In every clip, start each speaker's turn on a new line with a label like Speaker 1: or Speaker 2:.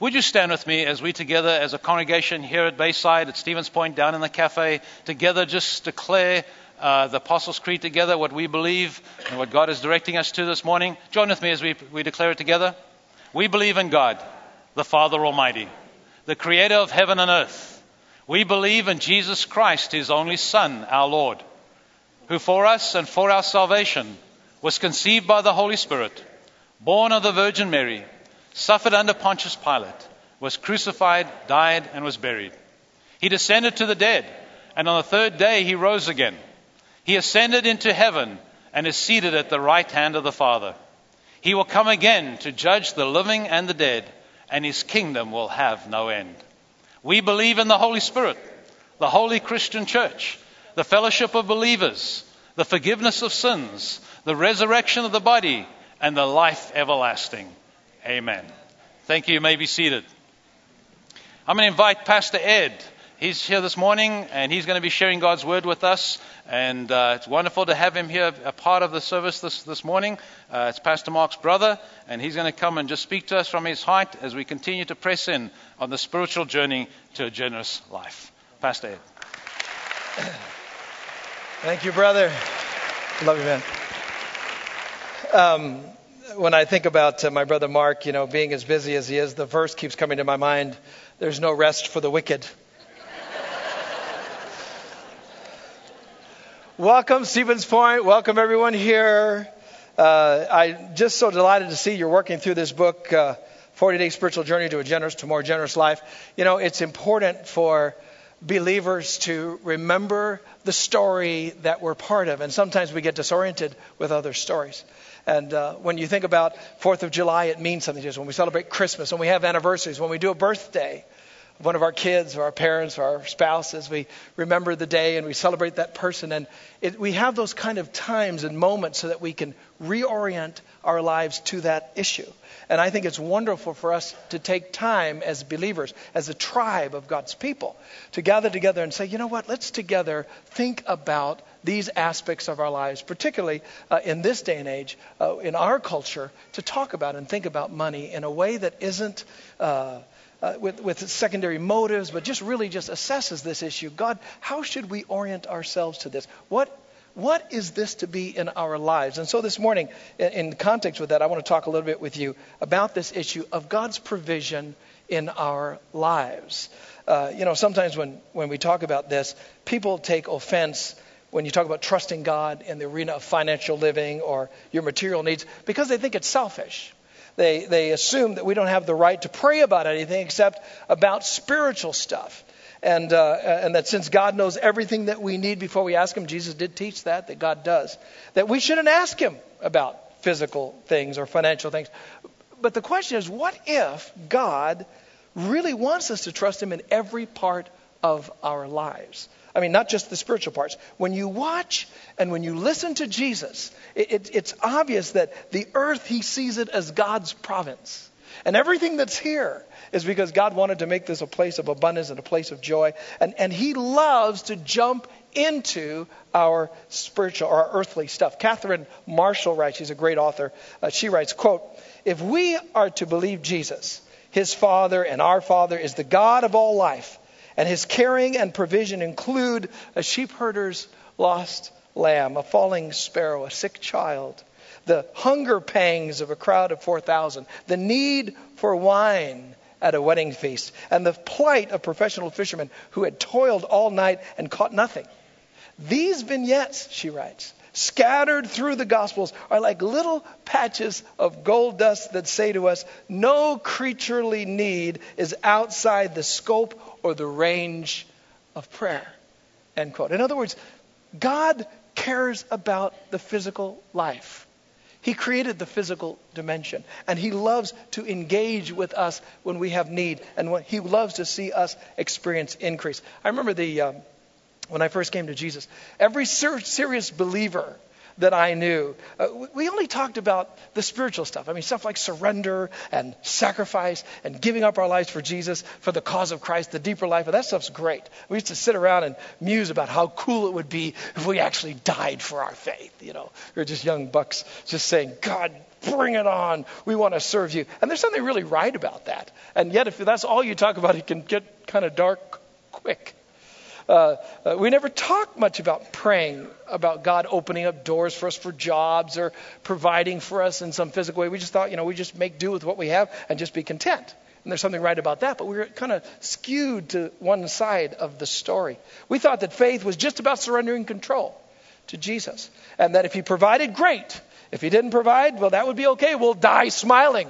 Speaker 1: Would you stand with me as we together, as a congregation here at Bayside, at Stevens Point, down in the cafe, together just declare uh, the Apostles' Creed together, what we believe and what God is directing us to this morning? Join with me as we, we declare it together. We believe in God, the Father Almighty, the creator of heaven and earth. We believe in Jesus Christ, his only Son, our Lord, who for us and for our salvation was conceived by the Holy Spirit, born of the Virgin Mary, suffered under Pontius Pilate, was crucified, died, and was buried. He descended to the dead, and on the third day he rose again. He ascended into heaven and is seated at the right hand of the Father. He will come again to judge the living and the dead, and his kingdom will have no end. We believe in the Holy Spirit, the holy Christian church, the fellowship of believers, the forgiveness of sins, the resurrection of the body, and the life everlasting. Amen. Thank you. You may be seated. I'm going to invite Pastor Ed. He's here this morning and he's going to be sharing God's word with us. And uh, it's wonderful to have him here, a part of the service this, this morning. Uh, it's Pastor Mark's brother, and he's going to come and just speak to us from his height as we continue to press in on the spiritual journey to a generous life. Pastor Ed.
Speaker 2: Thank you, brother. Love you, man. Um, when I think about uh, my brother Mark, you know, being as busy as he is, the verse keeps coming to my mind there's no rest for the wicked. Welcome, Stevens Point. Welcome, everyone here. Uh, I'm just so delighted to see you're working through this book, uh, 40 Day Spiritual Journey to a Generous, to More Generous Life. You know, it's important for believers to remember the story that we're part of, and sometimes we get disoriented with other stories. And uh, when you think about Fourth of July, it means something to us. When we celebrate Christmas, when we have anniversaries, when we do a birthday, one of our kids or our parents or our spouses. We remember the day and we celebrate that person. And it, we have those kind of times and moments so that we can reorient our lives to that issue. And I think it's wonderful for us to take time as believers, as a tribe of God's people, to gather together and say, you know what, let's together think about these aspects of our lives, particularly uh, in this day and age, uh, in our culture, to talk about and think about money in a way that isn't. Uh, uh, with, with secondary motives, but just really just assesses this issue. God, how should we orient ourselves to this? What what is this to be in our lives? And so this morning, in, context with that, I want to talk a little bit with you about this issue of God's provision in our lives. Uh, you know, sometimes when, when we talk about this, people take offense when you talk about trusting God in the arena of financial living or your material needs because they think it's selfish. They, they assume that we don't have the right to pray about anything except about spiritual stuff. And, uh, and that since God knows everything that we need before we ask Him, Jesus did teach that, that God does, that we shouldn't ask Him about physical things or financial things. But the question is, what if God really wants us to trust Him in every part of our lives? I mean, not just the spiritual parts. When you watch and when you listen to Jesus, it, it, it's obvious that the earth, he sees it as God's province. And everything that's here is because God wanted to make this a place of abundance and a place of joy. And, and he loves to jump into our spiritual our earthly stuff. Catherine Marshall writes, she's a great author. Uh, she writes, quote, if we are to believe Jesus, his Father and our Father is the God of all life, and his caring and provision include a sheep herder's lost lamb, a falling sparrow, a sick child, the hunger pangs of a crowd of 4,000, the need for wine at a wedding feast, and the plight of professional fishermen who had toiled all night and caught nothing. These vignettes, she writes, scattered through the Gospels are like little patches of gold dust that say to us, no creaturely need is outside the scope or the range of prayer. End quote. In other words, God cares about the physical life. He created the physical dimension, and He loves to engage with us when we have need, and when He loves to see us experience increase. I remember the um, when I first came to Jesus, every ser- serious believer that I knew. Uh, we only talked about the spiritual stuff. I mean, stuff like surrender and sacrifice and giving up our lives for Jesus, for the cause of Christ, the deeper life. And that stuff's great. We used to sit around and muse about how cool it would be if we actually died for our faith. You know, we were just young bucks just saying, God, bring it on. We want to serve you. And there's something really right about that. And yet, if that's all you talk about, it can get kind of dark quick. Uh, uh, we never talk much about praying, about God opening up doors for us for jobs or providing for us in some physical way. We just thought, you know, we just make do with what we have and just be content. And there's something right about that, but we were kind of skewed to one side of the story. We thought that faith was just about surrendering control to Jesus. And that if He provided, great. If He didn't provide, well, that would be okay. We'll die smiling.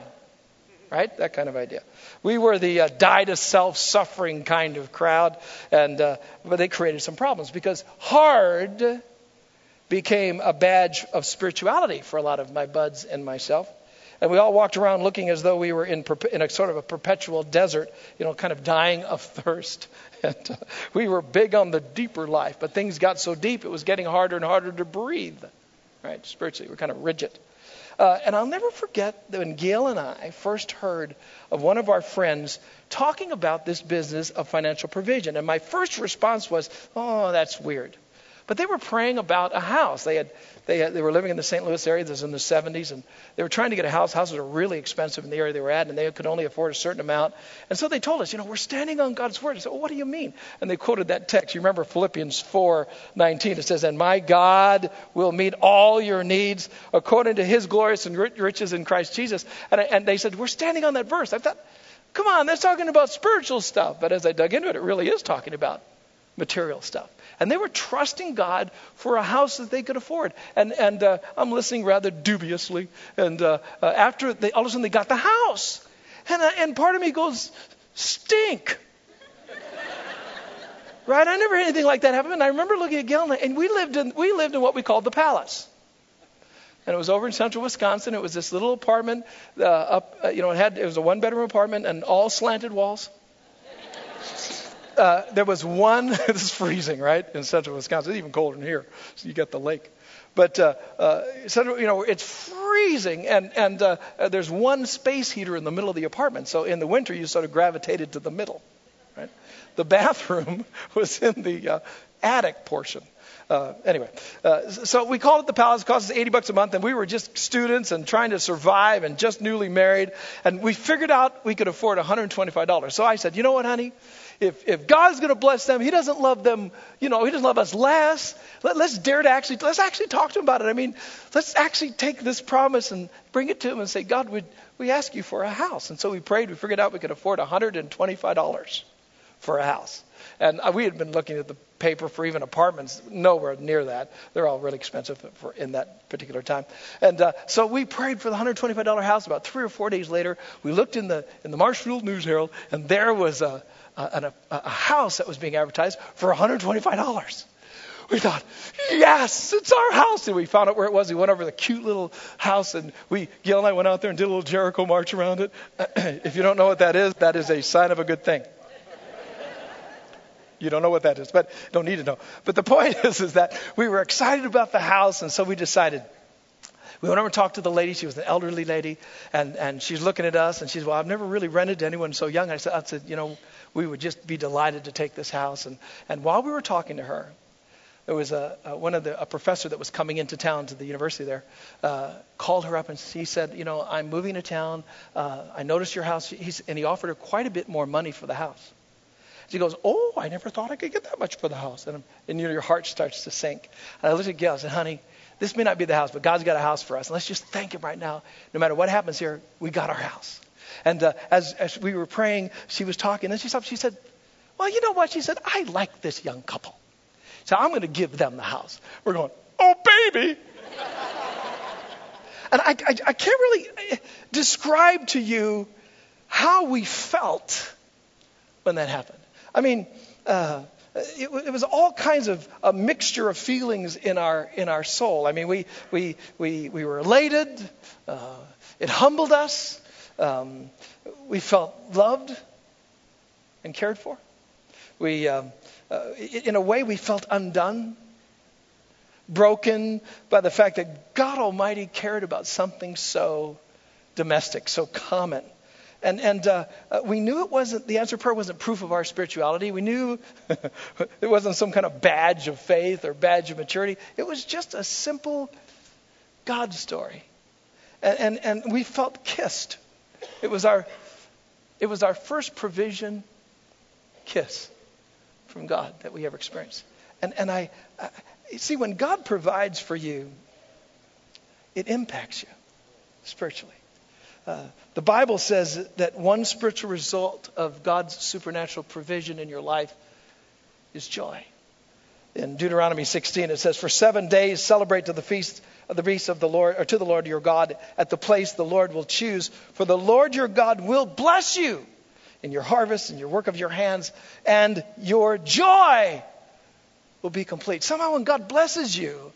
Speaker 2: Right? That kind of idea. We were the uh, die to self suffering kind of crowd, and uh, but they created some problems because hard became a badge of spirituality for a lot of my buds and myself. And we all walked around looking as though we were in, in a sort of a perpetual desert, you know, kind of dying of thirst. And uh, we were big on the deeper life, but things got so deep it was getting harder and harder to breathe, right? Spiritually, we're kind of rigid. Uh, and I'll never forget when Gail and I first heard of one of our friends talking about this business of financial provision. And my first response was, oh, that's weird. But they were praying about a house. They had they, had, they were living in the St. Louis area. This was in the 70s, and they were trying to get a house. Houses are really expensive in the area they were at, and they could only afford a certain amount. And so they told us, you know, we're standing on God's word. I said, well, what do you mean? And they quoted that text. You remember Philippians 4:19. It says, "And my God will meet all your needs according to His glorious and riches in Christ Jesus." And, and they said, we're standing on that verse. I thought, come on, that's talking about spiritual stuff. But as I dug into it, it really is talking about material stuff. And they were trusting God for a house that they could afford. And, and uh, I'm listening rather dubiously. And uh, uh, after they, all of a sudden they got the house. And, uh, and part of me goes, stink. right? I never had anything like that happen. And I remember looking at Gail, and we lived in, we lived in what we called the palace. And it was over in central Wisconsin. It was this little apartment. Uh, up, uh, you know, it had it was a one bedroom apartment and all slanted walls uh, there was one, this is freezing, right, in central Wisconsin. It's even colder than here, so you got the lake. But uh, uh, central, you know, it's freezing, and and uh, there's one space heater in the middle of the apartment. So in the winter, you sort of gravitated to the middle, right? The bathroom was in the uh, attic portion. Uh, anyway, uh, so we called it the palace. It cost us 80 bucks a month, and we were just students and trying to survive and just newly married. And we figured out we could afford $125. So I said, you know what, honey? If, if God's going to bless them, He doesn't love them, you know, He doesn't love us less. Let, us dare to actually, let's actually talk to Him about it. I mean, let's actually take this promise and bring it to Him and say, God, we, we ask you for a house. And so we prayed. We figured out we could afford $125 for a house. And we had been looking at the paper for even apartments, nowhere near that. They're all really expensive for in that particular time. And uh, so we prayed for the $125 house. About three or four days later, we looked in the in the Marshfield News Herald, and there was a a, a, a house that was being advertised for $125. We thought, yes, it's our house. And we found out where it was. We went over the cute little house, and we, Gail and I went out there and did a little Jericho march around it. if you don't know what that is, that is a sign of a good thing. You don't know what that is, but don't need to know. But the point is, is that we were excited about the house, and so we decided – we went over and talked to the lady. She was an elderly lady, and, and she's looking at us, and she's, well, I've never really rented to anyone so young. I said, I said, you know, we would just be delighted to take this house. And, and while we were talking to her, there was a, a one of the a professor that was coming into town to the university there uh, called her up and he said, you know, I'm moving to town. Uh, I noticed your house. He's, and he offered her quite a bit more money for the house. She goes, oh, I never thought I could get that much for the house. And, and you know, your heart starts to sink. And I looked at Gail and said, honey, this may not be the house, but God's got a house for us. And let's just thank Him right now. No matter what happens here, we got our house. And uh, as, as we were praying, she was talking, and she stopped. She said, Well, you know what? She said, I like this young couple. So I'm going to give them the house. We're going, Oh, baby. and I, I, I can't really uh, describe to you how we felt when that happened. I mean, uh, it, it, was all kinds of a mixture of feelings in our in our soul. I mean, we we we we were elated. Uh, it humbled us. Um, we felt loved and cared for. We, um, uh, in a way, we felt undone. broken by the fact that God Almighty cared about something so domestic, so common. And, and uh, uh, we knew it wasn't, the answer prayer wasn't proof of our spirituality. We knew it wasn't some kind of badge of faith or badge of maturity. It was just a simple God story. And, and, and we felt kissed. It was our, it was our first provision kiss from God that we ever experienced. And, and I, I see, when God provides for you, it impacts you spiritually. Uh, the Bible says that one spiritual result of God's supernatural provision in your life is joy. In Deuteronomy 16, it says, "For seven days celebrate to the feast of the feast of the Lord, or to the Lord your God, at the place the Lord will choose. For the Lord your God will bless you in your harvest and your work of your hands, and your joy will be complete." Somehow, when God blesses you,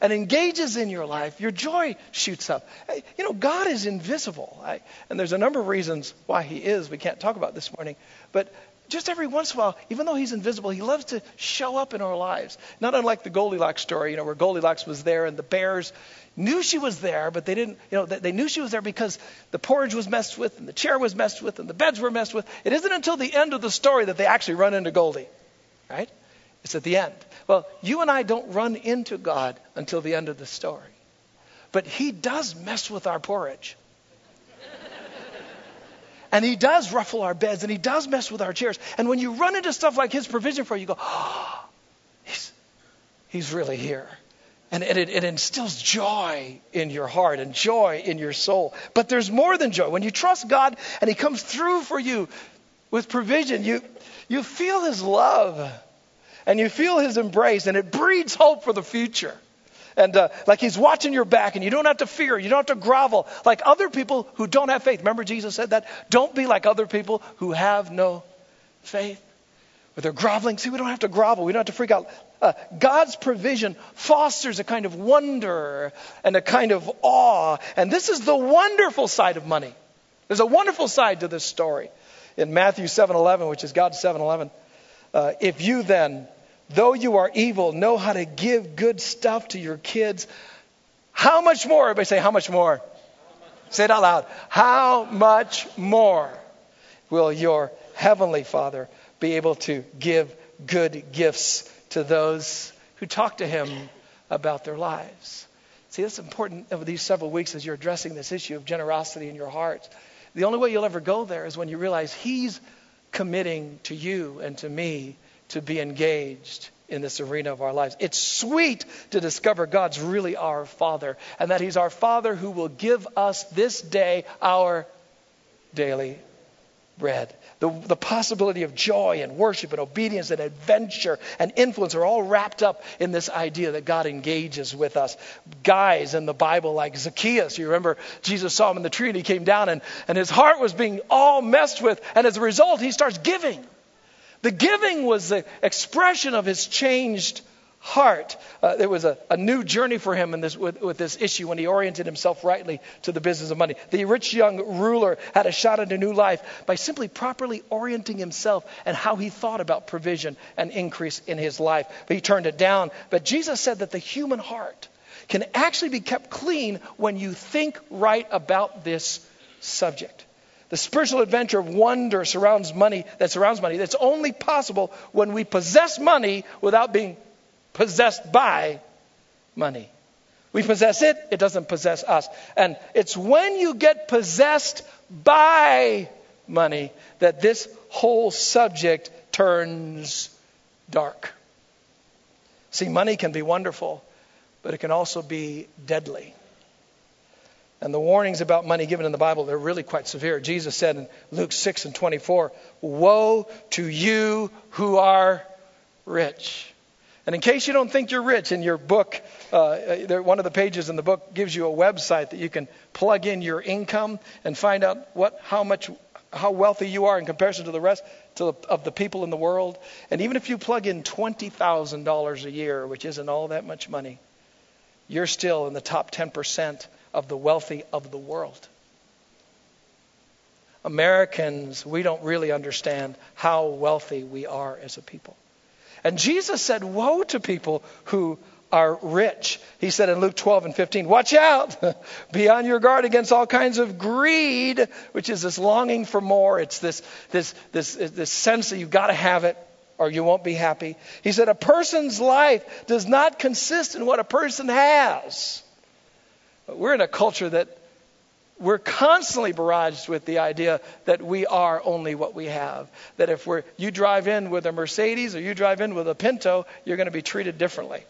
Speaker 2: and engages in your life, your joy shoots up. You know, God is invisible. I, and there's a number of reasons why He is, we can't talk about this morning. But just every once in a while, even though He's invisible, He loves to show up in our lives. Not unlike the Goldilocks story, you know, where Goldilocks was there and the bears knew she was there, but they didn't, you know, they knew she was there because the porridge was messed with and the chair was messed with and the beds were messed with. It isn't until the end of the story that they actually run into Goldie, right? It's at the end. Well, you and I don't run into God until the end of the story. But He does mess with our porridge. and He does ruffle our beds and He does mess with our chairs. And when you run into stuff like His provision for you, you go, oh, He's, he's really here. And it, it, instills joy in your heart and joy in your soul. But there's more than joy. When you trust God and He comes through for you with provision, you, you feel His love and you feel his embrace, and it breeds hope for the future. And uh, like he's watching your back, and you don't have to fear, you don't have to grovel like other people who don't have faith. Remember, Jesus said that? Don't be like other people who have no faith. But they're groveling. See, we don't have to grovel, we don't have to freak out. Uh, God's provision fosters a kind of wonder and a kind of awe. And this is the wonderful side of money. There's a wonderful side to this story. In Matthew 7:11, which is God's 7:11, uh, if you then though you are evil, know how to give good stuff to your kids. How much more? Everybody say, how much more? Say it out loud. How much more will your heavenly Father be able to give good gifts to those who talk to him about their lives? See, that's important over these several weeks as you're addressing this issue of generosity in your heart. The only way you'll ever go there is when you realize he's committing to you and to me to be engaged in this arena of our lives. It's sweet to discover God's really our Father and that He's our Father who will give us this day our daily bread. The, the possibility of joy and worship and obedience and adventure and influence are all wrapped up in this idea that God engages with us. Guys in the Bible like Zacchaeus, you remember Jesus saw him in the tree and he came down and, and his heart was being all messed with. And as a result, he starts giving. The giving was the expression of his changed heart. Uh, there was a, a, new journey for him this, with, with, this issue when he oriented himself rightly to the business of money. The rich young ruler had a shot at a new life by simply properly orienting himself and how he thought about provision and increase in his life. But he turned it down. But Jesus said that the human heart can actually be kept clean when you think right about this subject. The spiritual adventure of wonder surrounds money that surrounds money. That's only possible when we possess money without being possessed by money. We possess it, it doesn't possess us. And it's when you get possessed by money that this whole subject turns dark. See, money can be wonderful, but it can also be deadly. And the warnings about money given in the Bible, they're really quite severe. Jesus said in Luke 6 and 24, Woe to you who are rich. And in case you don't think you're rich, in your book, uh, there, one of the pages in the book gives you a website that you can plug in your income and find out what, how much, how wealthy you are in comparison to the rest to the, of the people in the world. And even if you plug in $20,000 a year, which isn't all that much money, you're still in the top 10% of the wealthy of the world. Americans, we don't really understand how wealthy we are as a people. And Jesus said, Woe to people who are rich. He said in Luke 12 and 15, Watch out! Be on your guard against all kinds of greed, which is this longing for more. It's this, this, this, this sense that you've got to have it or you won't be happy. He said, A person's life does not consist in what a person has. We're in a culture that we're constantly barraged with the idea that we are only what we have. That if we're, you drive in with a Mercedes or you drive in with a Pinto, you're going to be treated differently.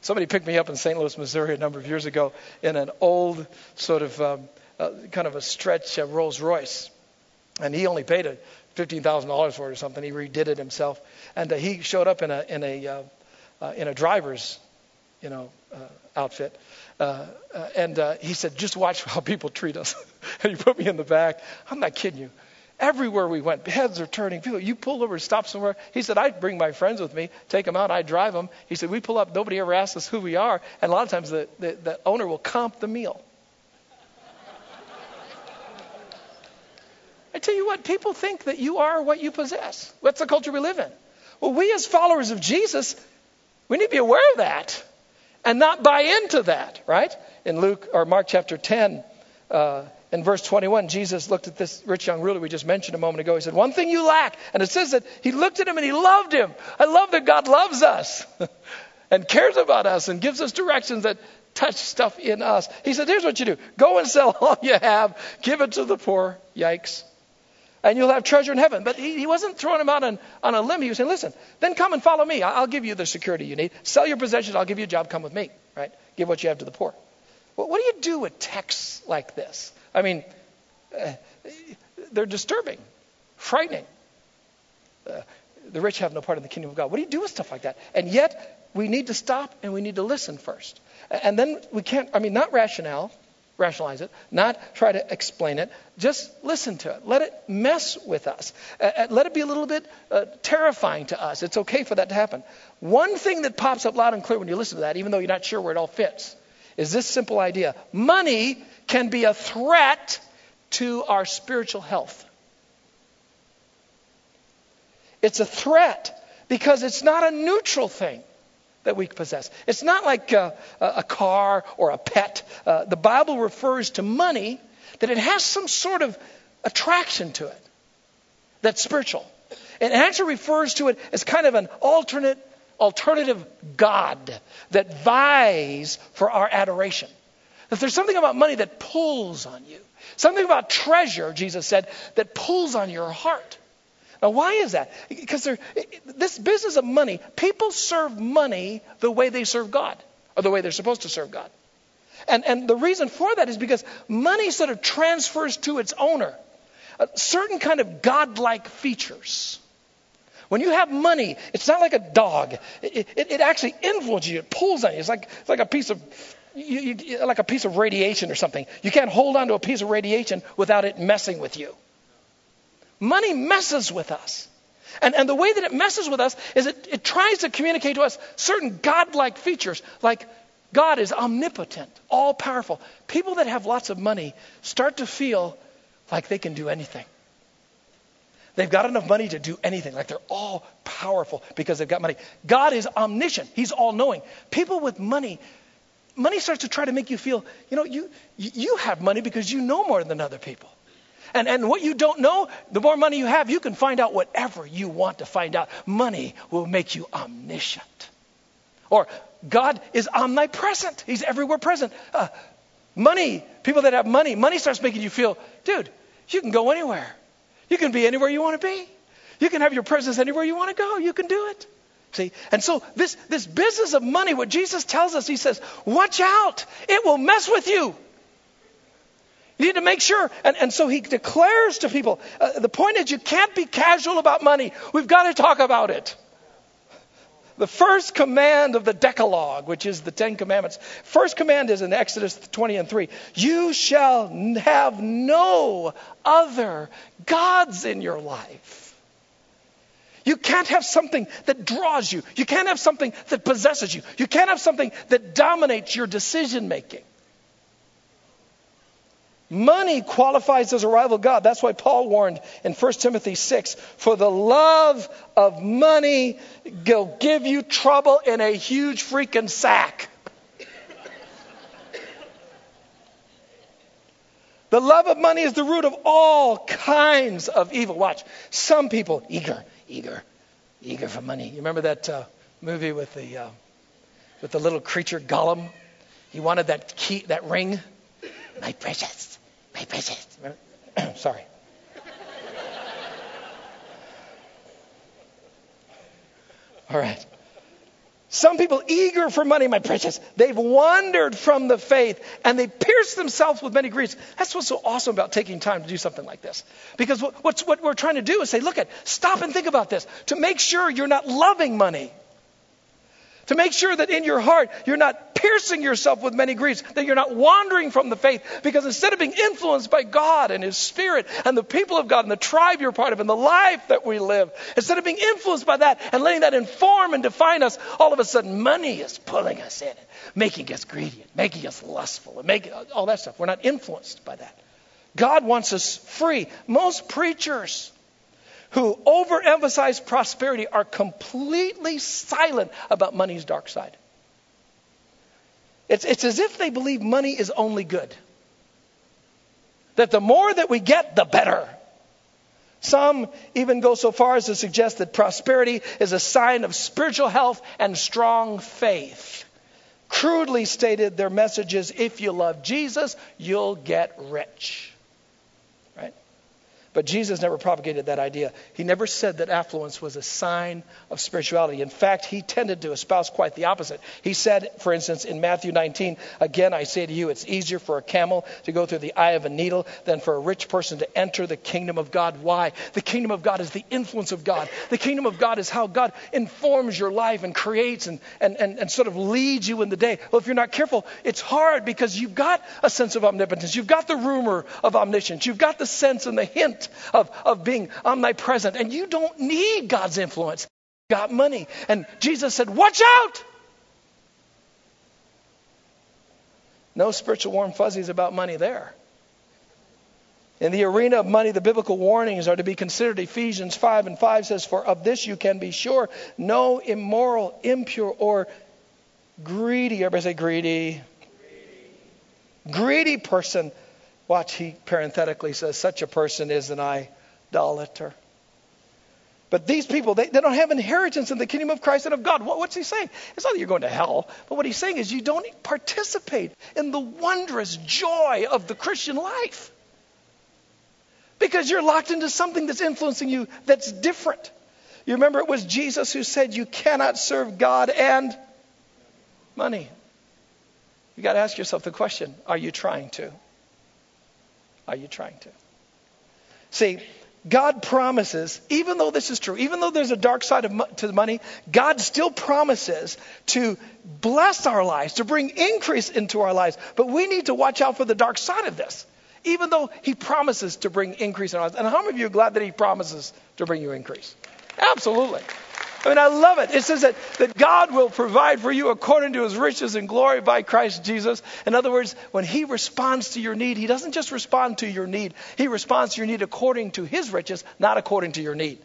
Speaker 2: Somebody picked me up in St. Louis, Missouri a number of years ago in an old sort of um, uh, kind of a stretch uh, Rolls Royce. And he only paid $15,000 for it or something. He redid it himself. And uh, he showed up in a, in a, uh, uh, in a driver's, you know, uh, outfit. Uh, uh, and uh, he said, just watch how people treat us. and he put me in the back. I'm not kidding you. Everywhere we went, heads are turning. People, you pull over, stop somewhere. He said, I'd bring my friends with me, take them out, I'd drive them. He said, we pull up, nobody ever asks us who we are. And a lot of times the, the, the owner will comp the meal. I tell you what, people think that you are what you possess. What's the culture we live in? Well, we as followers of Jesus, we need to be aware of that and not buy into that, right? In Luke or Mark chapter 10, uh, in verse 21, Jesus looked at this rich young ruler we just mentioned a moment ago. He said, One thing you lack. And it says that he looked at him and he loved him. I love that God loves us and cares about us and gives us directions that touch stuff in us. He said, Here's what you do go and sell all you have, give it to the poor. Yikes and you'll have treasure in heaven. But he, he wasn't throwing him out on, on a limb. He was saying, listen, then come and follow me. I'll give you the security you need. Sell your possessions. I'll give you a job. Come with me, right? Give what you have to the poor. Well, what do you do with texts like this? I mean, uh, they're disturbing, frightening. Uh, the rich have no part in the kingdom of God. What do you do with stuff like that? And yet, we need to stop and we need to listen first. And then we can't, I mean, not rationale, rationalize it, not try to explain it. Just listen to it. Let it mess with us. Uh, uh, let it be a little bit uh, terrifying to us. It's okay for that to happen. One thing that pops up loud and clear when you listen to that, even though you're not sure where it all fits, is this simple idea money can be a threat to our spiritual health. It's a threat because it's not a neutral thing that we possess. It's not like a, a car or a pet. Uh, the Bible refers to money that it has some sort of attraction to it that's spiritual. It actually refers to it as kind of an alternate, alternative God that vies for our adoration. That there's something about money that pulls on you. Something about treasure, Jesus said, that pulls on your heart. Now, why is that? Because this business of money, people serve money the way they serve God, or the way they're supposed to serve God. And, and the reason for that is because money sort of transfers to its owner a certain kind of godlike features. When you have money, it's not like a dog. It, it, it actually influences you. It pulls on you. It's like, it's like a piece of you, you, like a piece of radiation or something. You can't hold on to a piece of radiation without it messing with you. Money messes with us. And, and the way that it messes with us is it, it tries to communicate to us certain godlike features, like God is omnipotent, all powerful. People that have lots of money start to feel like they can do anything. They've got enough money to do anything, like they're all powerful because they've got money. God is omniscient, He's all knowing. People with money, money starts to try to make you feel, you know, you, you have money because you know more than other people. And, and what you don't know, the more money you have, you can find out whatever you want to find out. Money will make you omniscient. Or God is omnipresent, He's everywhere present. Uh, money, people that have money, money starts making you feel, dude, you can go anywhere. You can be anywhere you want to be. You can have your presence anywhere you want to go. You can do it. See? And so this, this business of money, what Jesus tells us, he says, watch out. It will mess with you. You need to make sure. And, and so he declares to people uh, the point is, you can't be casual about money. We've got to talk about it. The first command of the Decalogue, which is the Ten Commandments, first command is in Exodus 20 and 3 You shall have no other gods in your life. You can't have something that draws you. You can't have something that possesses you. You can't have something that dominates your decision making. Money qualifies as a rival God. That's why Paul warned in 1 Timothy 6 for the love of money will give you trouble in a huge freaking sack. The love of money is the root of all kinds of evil. Watch. Some people, eager, eager, eager for money. You remember that uh, movie with the, uh, with the little creature Gollum? He wanted that key, that ring. My precious, my precious. Sorry. All right. Some people eager for money, my precious, they've wandered from the faith and they pierced themselves with many griefs. That's what's so awesome about taking time to do something like this. Because what's, what we're trying to do is say, look at, stop and think about this to make sure you're not loving money. To make sure that in your heart you're not piercing yourself with many griefs, that you're not wandering from the faith. Because instead of being influenced by God and His Spirit and the people of God and the tribe you're part of and the life that we live, instead of being influenced by that and letting that inform and define us, all of a sudden money is pulling us in, making us greedy, making us lustful, and making all that stuff. We're not influenced by that. God wants us free. Most preachers who overemphasize prosperity are completely silent about money's dark side. It's, it's as if they believe money is only good. That the more that we get, the better. Some even go so far as to suggest that prosperity is a sign of spiritual health and strong faith. Crudely stated, their message is if you love Jesus, you'll get rich. But Jesus never propagated that idea. He never said that affluence was a sign of spirituality. In fact, he tended to espouse quite the opposite. He said, for instance, in Matthew 19, again, I say to you, it's easier for a camel to go through the eye of a needle than for a rich person to enter the kingdom of God. Why? The kingdom of God is the influence of God. The kingdom of God is how God informs your life and creates and, and, and, and sort of leads you in the day. Well, if you're not careful, it's hard because you've got a sense of omnipotence. You've got the rumor of omniscience. You've got the sense and the hint of, of being omnipresent. And you don't need God's influence. Got money. And Jesus said, Watch out! No spiritual warm fuzzies about money there. In the arena of money, the biblical warnings are to be considered. Ephesians 5 and 5 says, For of this you can be sure, no immoral, impure, or greedy, everybody say greedy, greedy, greedy person Watch, he parenthetically says, such a person is an idolater. But these people, they, they don't have inheritance in the kingdom of Christ and of God. What, what's he saying? It's not that you're going to hell, but what he's saying is you don't participate in the wondrous joy of the Christian life. Because you're locked into something that's influencing you that's different. You remember it was Jesus who said you cannot serve God and money. You got to ask yourself the question are you trying to? Are you trying to? See, God promises, even though this is true, even though there's a dark side of, to the money, God still promises to bless our lives, to bring increase into our lives. But we need to watch out for the dark side of this, even though He promises to bring increase in our lives. And how many of you are glad that He promises to bring you increase? Absolutely. I mean, I love it. It says that, that God will provide for you according to his riches and glory by Christ Jesus. In other words, when he responds to your need, he doesn't just respond to your need, he responds to your need according to his riches, not according to your need.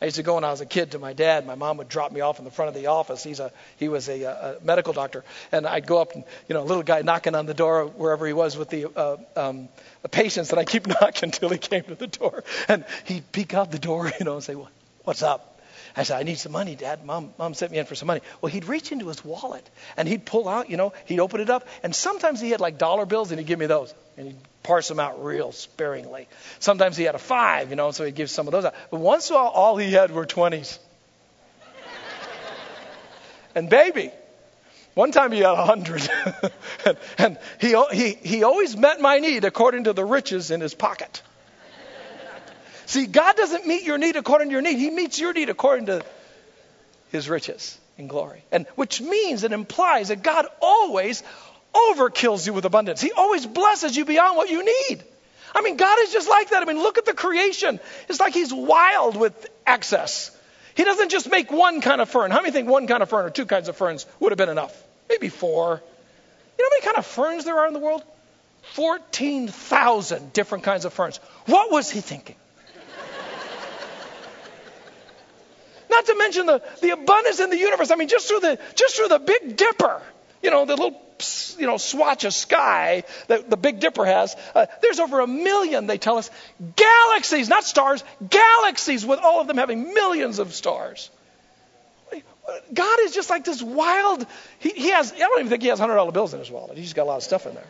Speaker 2: I used to go when I was a kid to my dad. My mom would drop me off in the front of the office. He's a he was a, a medical doctor, and I'd go up and you know a little guy knocking on the door wherever he was with the uh, um, patients, and I keep knocking until he came to the door, and he'd peek out the door, you know, and say, well, "What's up?" I said, I need some money, Dad. Mom, Mom sent me in for some money. Well, he'd reach into his wallet and he'd pull out, you know, he'd open it up, and sometimes he had like dollar bills and he'd give me those. And he'd parse them out real sparingly. Sometimes he had a five, you know, so he'd give some of those out. But once in a while, all he had were 20s. and baby, one time he had a hundred. and, and he, he, he always met my need according to the riches in his pocket. See, God doesn't meet your need according to your need. He meets your need according to his riches and glory. And which means and implies that God always overkills you with abundance. He always blesses you beyond what you need. I mean, God is just like that. I mean, look at the creation. It's like he's wild with excess. He doesn't just make one kind of fern. How many think one kind of fern or two kinds of ferns would have been enough? Maybe four. You know how many kind of ferns there are in the world? 14,000 different kinds of ferns. What was he thinking? Not to mention the, the abundance in the universe. I mean, just through the just through the Big Dipper, you know, the little you know swatch of sky that the Big Dipper has. Uh, there's over a million, they tell us, galaxies, not stars, galaxies, with all of them having millions of stars. God is just like this wild. He, he has. I don't even think he has hundred dollar bills in his wallet. He's got a lot of stuff in there.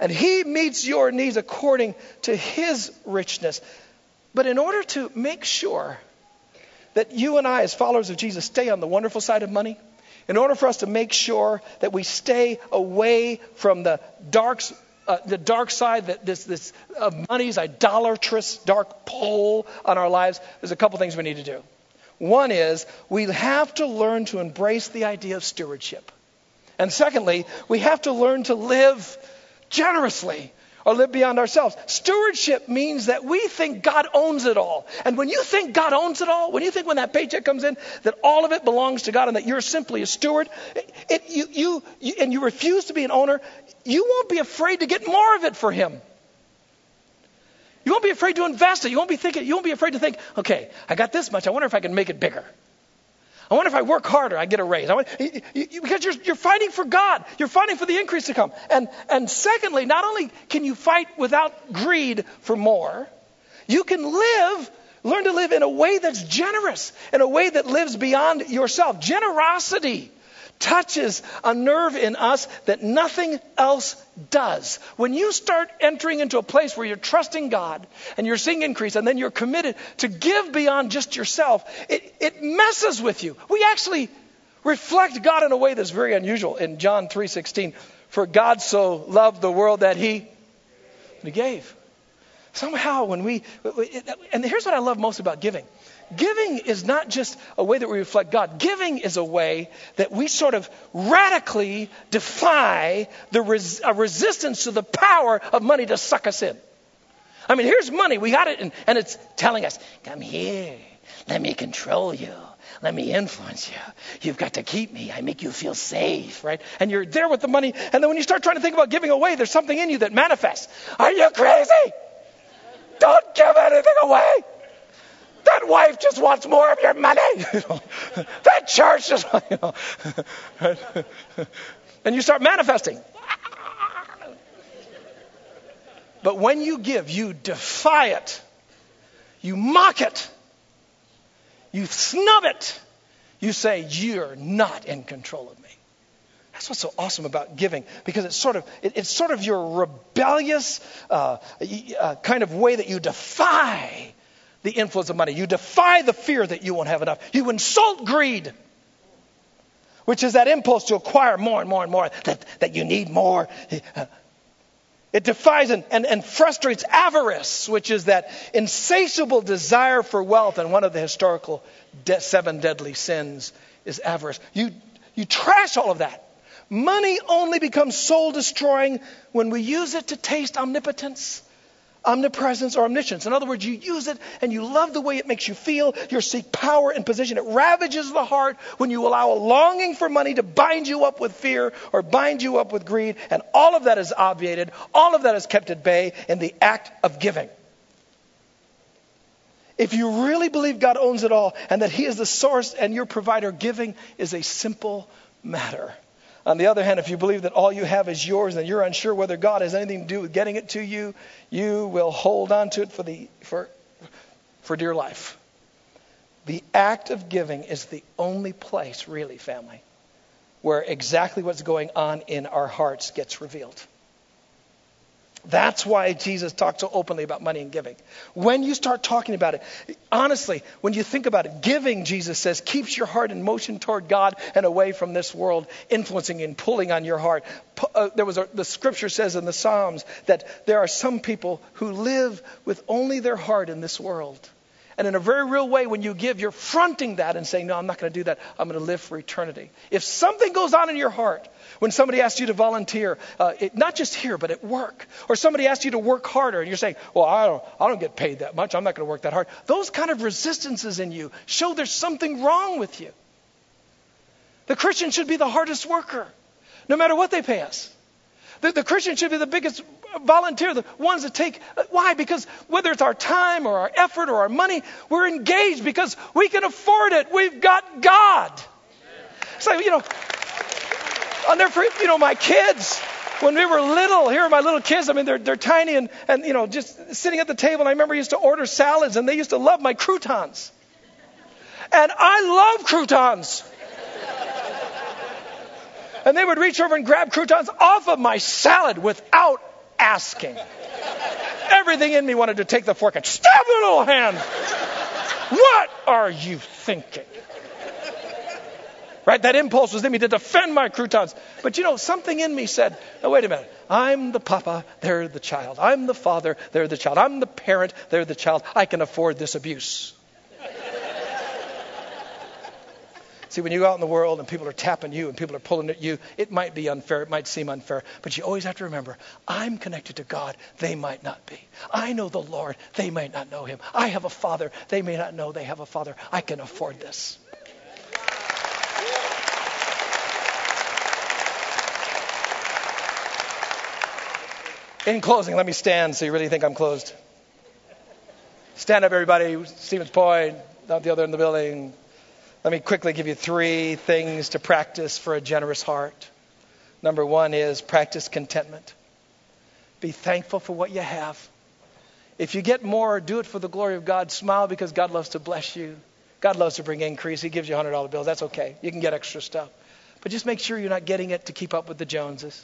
Speaker 2: And he meets your needs according to his richness. But in order to make sure that you and I, as followers of Jesus, stay on the wonderful side of money, in order for us to make sure that we stay away from the dark, uh, the dark side, that this, this uh, money's idolatrous dark pole on our lives, there's a couple things we need to do. One is we have to learn to embrace the idea of stewardship. And secondly, we have to learn to live generously or live beyond ourselves. Stewardship means that we think God owns it all. And when you think God owns it all, when you think when that paycheck comes in that all of it belongs to God and that you're simply a steward, it, you, you, you, and you refuse to be an owner, you won't be afraid to get more of it for Him. You won't be afraid to invest it. You won't be thinking. You won't be afraid to think, okay, I got this much. I wonder if I can make it bigger. I wonder if I work harder, I get a raise. Want, you, you, because you're, you're fighting for God. You're fighting for the increase to come. And, and secondly, not only can you fight without greed for more, you can live, learn to live in a way that's generous, in a way that lives beyond yourself. Generosity touches a nerve in us that nothing else does. When you start entering into a place where you're trusting God and you're seeing increase and then you're committed to give beyond just yourself, it, it messes with you. We actually reflect God in a way that's very unusual. In John 3:16, for God so loved the world that he, he gave. Somehow when we and here's what I love most about giving. Giving is not just a way that we reflect God. Giving is a way that we sort of radically defy the res- resistance to the power of money to suck us in. I mean, here's money. We got it, and, and it's telling us, come here. Let me control you. Let me influence you. You've got to keep me. I make you feel safe, right? And you're there with the money. And then when you start trying to think about giving away, there's something in you that manifests. Are you crazy? Don't give anything away. That wife just wants more of your money. that church just, you know. and you start manifesting. But when you give, you defy it. You mock it. You snub it. You say, You're not in control of me. That's what's so awesome about giving, because it's sort of it, it's sort of your rebellious uh, uh, kind of way that you defy the influence of money. You defy the fear that you won't have enough. You insult greed, which is that impulse to acquire more and more and more, that, that you need more. Uh, it defies and, and, and frustrates avarice, which is that insatiable desire for wealth. And one of the historical de- seven deadly sins is avarice. You, you trash all of that. Money only becomes soul destroying when we use it to taste omnipotence omnipresence or omniscience. In other words, you use it and you love the way it makes you feel. You seek power and position. It ravages the heart when you allow a longing for money to bind you up with fear or bind you up with greed. And all of that is obviated. All of that is kept at bay in the act of giving. If you really believe God owns it all and that He is the source and your provider, giving is a simple matter. On the other hand, if you believe that all you have is yours and you're unsure whether God has anything to do with getting it to you, you will hold on to it for, the, for, for dear life. The act of giving is the only place, really, family, where exactly what's going on in our hearts gets revealed. That's why Jesus talked so openly about money and giving. When you start talking about it, honestly, when you think about it, giving, Jesus says, keeps your heart in motion toward God and away from this world, influencing and pulling on your heart. Uh, there was a, the scripture says in the Psalms that there are some people who live with only their heart in this world. And in a very real way, when you give, you're fronting that and saying, No, I'm not going to do that. I'm going to live for eternity. If something goes on in your heart, when somebody asks you to volunteer, uh, it, not just here, but at work, or somebody asks you to work harder, and you're saying, Well, I don't, I don't get paid that much. I'm not going to work that hard. Those kind of resistances in you show there's something wrong with you. The Christian should be the hardest worker, no matter what they pay us. The, the Christian should be the biggest volunteer, the ones that take. Why? Because whether it's our time or our effort or our money, we're engaged because we can afford it. We've got God. It's like, you know, I'll never you know, my kids, when we were little, here are my little kids. I mean, they're, they're tiny and, and, you know, just sitting at the table. And I remember I used to order salads and they used to love my croutons. And I love croutons. And they would reach over and grab croutons off of my salad without asking. Everything in me wanted to take the fork and stab their little hand. What are you thinking? Right? That impulse was in me to defend my croutons. But you know, something in me said, wait a minute. I'm the papa, they're the child. I'm the father, they're the child. I'm the parent, they're the child. I can afford this abuse. See, when you go out in the world and people are tapping you and people are pulling at you, it might be unfair. It might seem unfair. But you always have to remember I'm connected to God. They might not be. I know the Lord. They might not know him. I have a father. They may not know they have a father. I can afford this. In closing, let me stand so you really think I'm closed. Stand up, everybody. Stevens Point, not the other in the building. Let me quickly give you three things to practice for a generous heart. Number one is practice contentment. Be thankful for what you have. If you get more, do it for the glory of God. Smile because God loves to bless you. God loves to bring increase. He gives you $100 bills. That's okay. You can get extra stuff. But just make sure you're not getting it to keep up with the Joneses.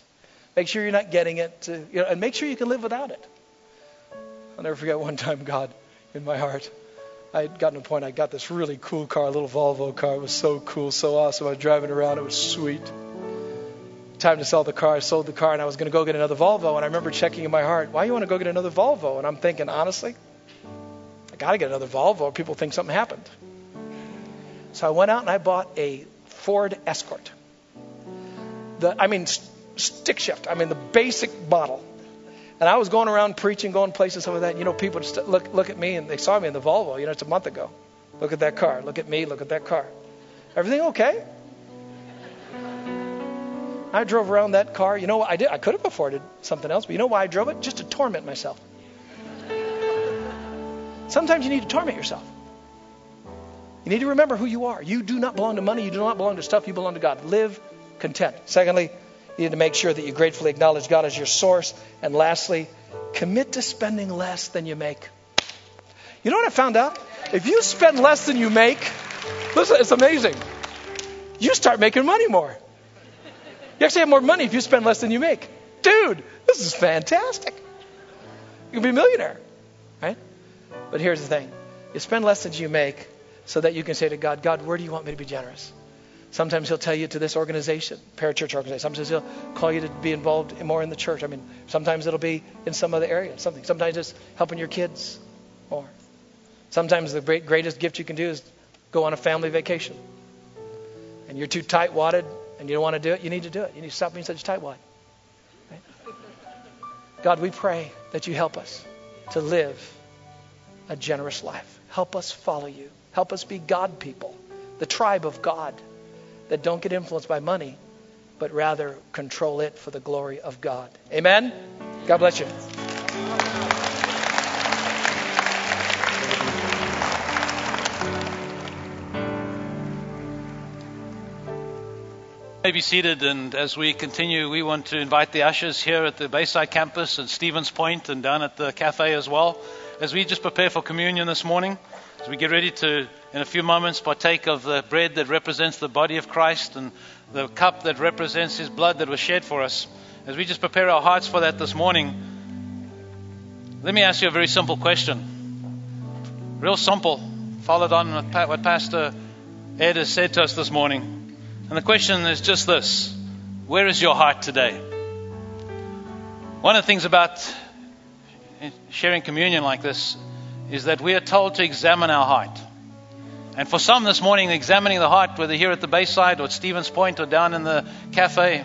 Speaker 2: Make sure you're not getting it to, you know, and make sure you can live without it. I'll never forget one time God in my heart I had gotten to a point, I got this really cool car, a little Volvo car. It was so cool, so awesome. I was driving around, it was sweet. Time to sell the car. I sold the car, and I was going to go get another Volvo. And I remember checking in my heart, why you want to go get another Volvo? And I'm thinking, honestly, I got to get another Volvo, or people think something happened. So I went out and I bought a Ford Escort. The, I mean, stick shift. I mean, the basic model. And I was going around preaching, going places, some of that. You know, people just look look at me and they saw me in the Volvo. You know, it's a month ago. Look at that car. Look at me. Look at that car. Everything okay? I drove around that car. You know what I did? I could have afforded something else, but you know why I drove it? Just to torment myself. Sometimes you need to torment yourself. You need to remember who you are. You do not belong to money. You do not belong to stuff. You belong to God. Live content. Secondly, you need to make sure that you gratefully acknowledge God as your source. And lastly, commit to spending less than you make. You know what I found out? If you spend less than you make, listen, it's amazing. You start making money more. You actually have more money if you spend less than you make. Dude, this is fantastic. You can be a millionaire, right? But here's the thing you spend less than you make so that you can say to God, God, where do you want me to be generous? Sometimes he'll tell you to this organization, parachurch organization. Sometimes he'll call you to be involved more in the church. I mean, sometimes it'll be in some other area. Something. Sometimes it's helping your kids more. Sometimes the great, greatest gift you can do is go on a family vacation. And you're too tight wadded and you don't want to do it. You need to do it. You need to stop being such a tight wad. Right? God, we pray that you help us to live a generous life. Help us follow you. Help us be God people, the tribe of God that don't get influenced by money, but rather control it for the glory of God. Amen? God bless you.
Speaker 1: may be seated, and as we continue, we want to invite the ushers here at the Bayside campus and Stevens Point and down at the cafe as well, as we just prepare for communion this morning, as we get ready to in a few moments partake of the bread that represents the body of Christ and the cup that represents his blood that was shed for us. As we just prepare our hearts for that this morning, let me ask you a very simple question. Real simple, followed on with what Pastor Ed has said to us this morning. And the question is just this Where is your heart today? One of the things about sharing communion like this is that we are told to examine our heart. And for some this morning, examining the heart, whether here at the Bayside or at Stevens Point or down in the cafe,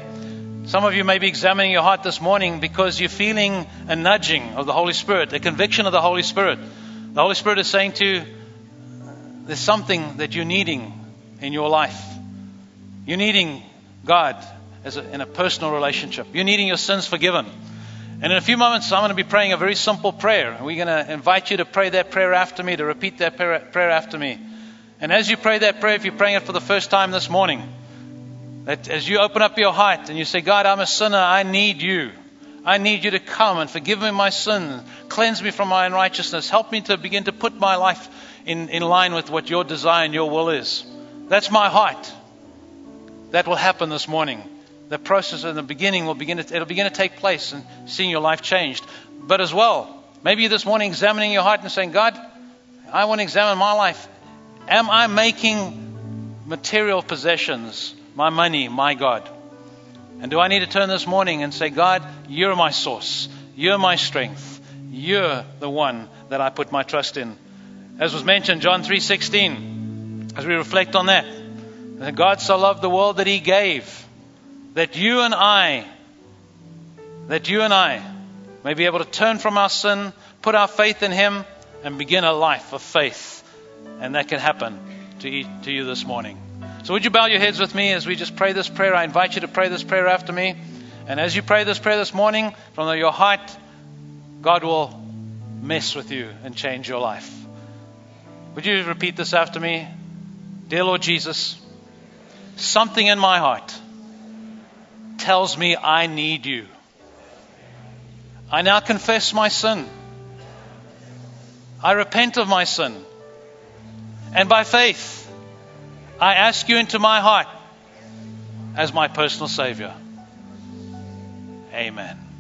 Speaker 1: some of you may be examining your heart this morning because you're feeling a nudging of the Holy Spirit, a conviction of the Holy Spirit. The Holy Spirit is saying to you, there's something that you're needing in your life. You're needing God as a, in a personal relationship. You're needing your sins forgiven. And in a few moments, I'm going to be praying a very simple prayer. We're going to invite you to pray that prayer after me, to repeat that prayer, after me. And as you pray that prayer, if you're praying it for the first time this morning, that as you open up your heart and you say, God, I'm a sinner, I need you. I need you to come and forgive me my sin, cleanse me from my unrighteousness, help me to begin to put my life in, in line with what your desire and your will is. That's my heart. That will happen this morning. The process in the beginning will begin to, it'll begin to take place and seeing your life changed. But as well, maybe this morning examining your heart and saying, God, I want to examine my life. Am I making material possessions, my money, my God? And do I need to turn this morning and say, God, you're my source. You're my strength. You're the one that I put my trust in. As was mentioned, John 3:16, as we reflect on that, that God so loved the world that he gave that you and I that you and I may be able to turn from our sin, put our faith in him and begin a life of faith. And that can happen to, to you this morning. So, would you bow your heads with me as we just pray this prayer? I invite you to pray this prayer after me. And as you pray this prayer this morning, from your heart, God will mess with you and change your life. Would you repeat this after me? Dear Lord Jesus, something in my heart tells me I need you. I now confess my sin. I repent of my sin. And by faith, I ask you into my heart as my personal Savior. Amen.